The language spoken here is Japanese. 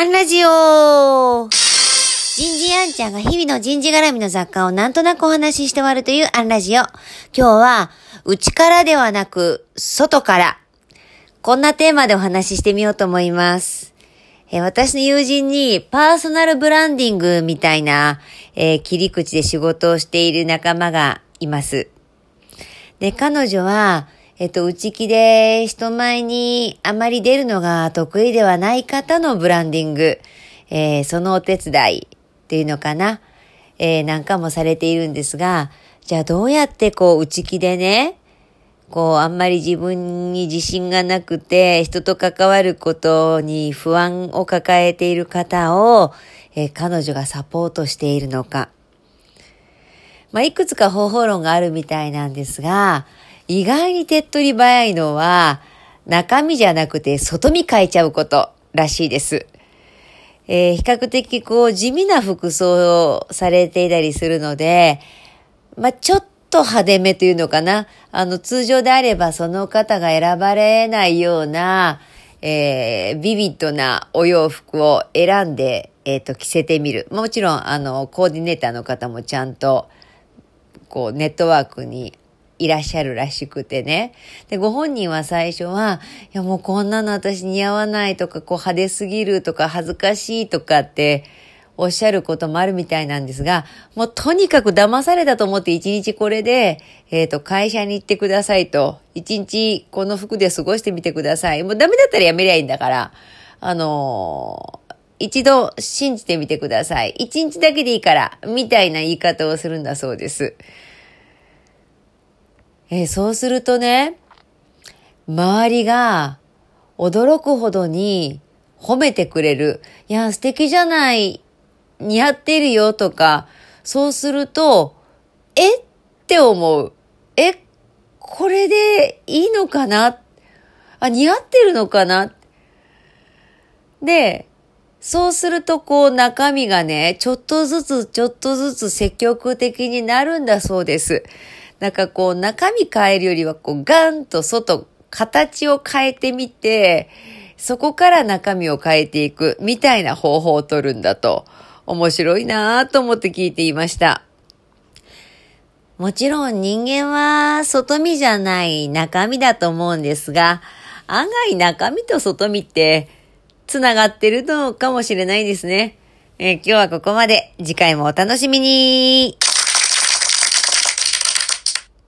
アンラジオ人事アンちゃんが日々の人事絡みの雑貨をなんとなくお話しして終わるというアンラジオ。今日は、内からではなく、外から。こんなテーマでお話ししてみようと思います。え私の友人にパーソナルブランディングみたいな、えー、切り口で仕事をしている仲間がいます。で、彼女は、えっと、内気で人前にあまり出るのが得意ではない方のブランディング、えー、そのお手伝いっていうのかな、えー、なんかもされているんですが、じゃあどうやってこう内気でね、こうあんまり自分に自信がなくて人と関わることに不安を抱えている方を、えー、彼女がサポートしているのか。まあ、いくつか方法論があるみたいなんですが、意外に手っ取り早いのは、中身じゃなくて外見変えちゃうことらしいです。えー、比較的こう地味な服装をされていたりするので、まあ、ちょっと派手めというのかな。あの、通常であればその方が選ばれないような、えー、ビビッドなお洋服を選んで、えっ、ー、と、着せてみる。もちろん、あの、コーディネーターの方もちゃんと、こう、ネットワークにいらっしゃるらしくてね。で、ご本人は最初は、いやもうこんなの私似合わないとか、こう派手すぎるとか恥ずかしいとかっておっしゃることもあるみたいなんですが、もうとにかく騙されたと思って一日これで、えっ、ー、と、会社に行ってくださいと。一日この服で過ごしてみてください。もうダメだったらやめりゃいいんだから。あのー一度信じてみてください。一日だけでいいから、みたいな言い方をするんだそうです。えー、そうするとね、周りが驚くほどに褒めてくれる。いや、素敵じゃない、似合ってるよとか、そうすると、えって思う。え、これでいいのかな？あ、似合ってるのかな？で、そうするとこう中身がね、ちょっとずつちょっとずつ積極的になるんだそうです。なんかこう中身変えるよりはこうガンと外、形を変えてみて、そこから中身を変えていくみたいな方法を取るんだと。面白いなぁと思って聞いていました。もちろん人間は外見じゃない中身だと思うんですが、案外中身と外見って繋がってるのかもしれないですね。えー、今日はここまで。次回もお楽しみに。